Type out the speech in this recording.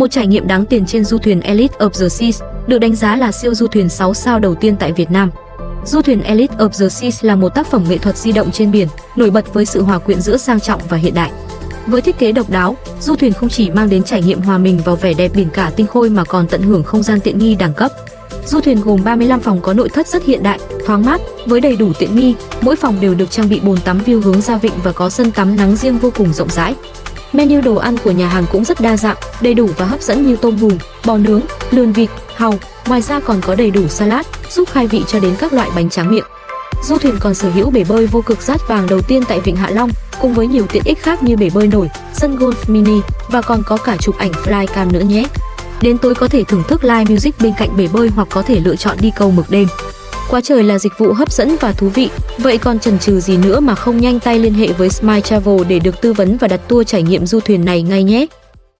một trải nghiệm đáng tiền trên du thuyền Elite of the Seas, được đánh giá là siêu du thuyền 6 sao đầu tiên tại Việt Nam. Du thuyền Elite of the Seas là một tác phẩm nghệ thuật di động trên biển, nổi bật với sự hòa quyện giữa sang trọng và hiện đại. Với thiết kế độc đáo, du thuyền không chỉ mang đến trải nghiệm hòa mình vào vẻ đẹp biển cả tinh khôi mà còn tận hưởng không gian tiện nghi đẳng cấp. Du thuyền gồm 35 phòng có nội thất rất hiện đại, thoáng mát, với đầy đủ tiện nghi, mỗi phòng đều được trang bị bồn tắm view hướng ra vịnh và có sân tắm nắng riêng vô cùng rộng rãi. Menu đồ ăn của nhà hàng cũng rất đa dạng, đầy đủ và hấp dẫn như tôm hùm, bò nướng, lươn vịt, hàu, ngoài ra còn có đầy đủ salad, giúp khai vị cho đến các loại bánh tráng miệng. Du thuyền còn sở hữu bể bơi vô cực rát vàng đầu tiên tại Vịnh Hạ Long, cùng với nhiều tiện ích khác như bể bơi nổi, sân golf mini và còn có cả chụp ảnh flycam nữa nhé. Đến tối có thể thưởng thức live music bên cạnh bể bơi hoặc có thể lựa chọn đi câu mực đêm. Quá trời là dịch vụ hấp dẫn và thú vị, vậy còn chần chừ gì nữa mà không nhanh tay liên hệ với Smile Travel để được tư vấn và đặt tour trải nghiệm du thuyền này ngay nhé.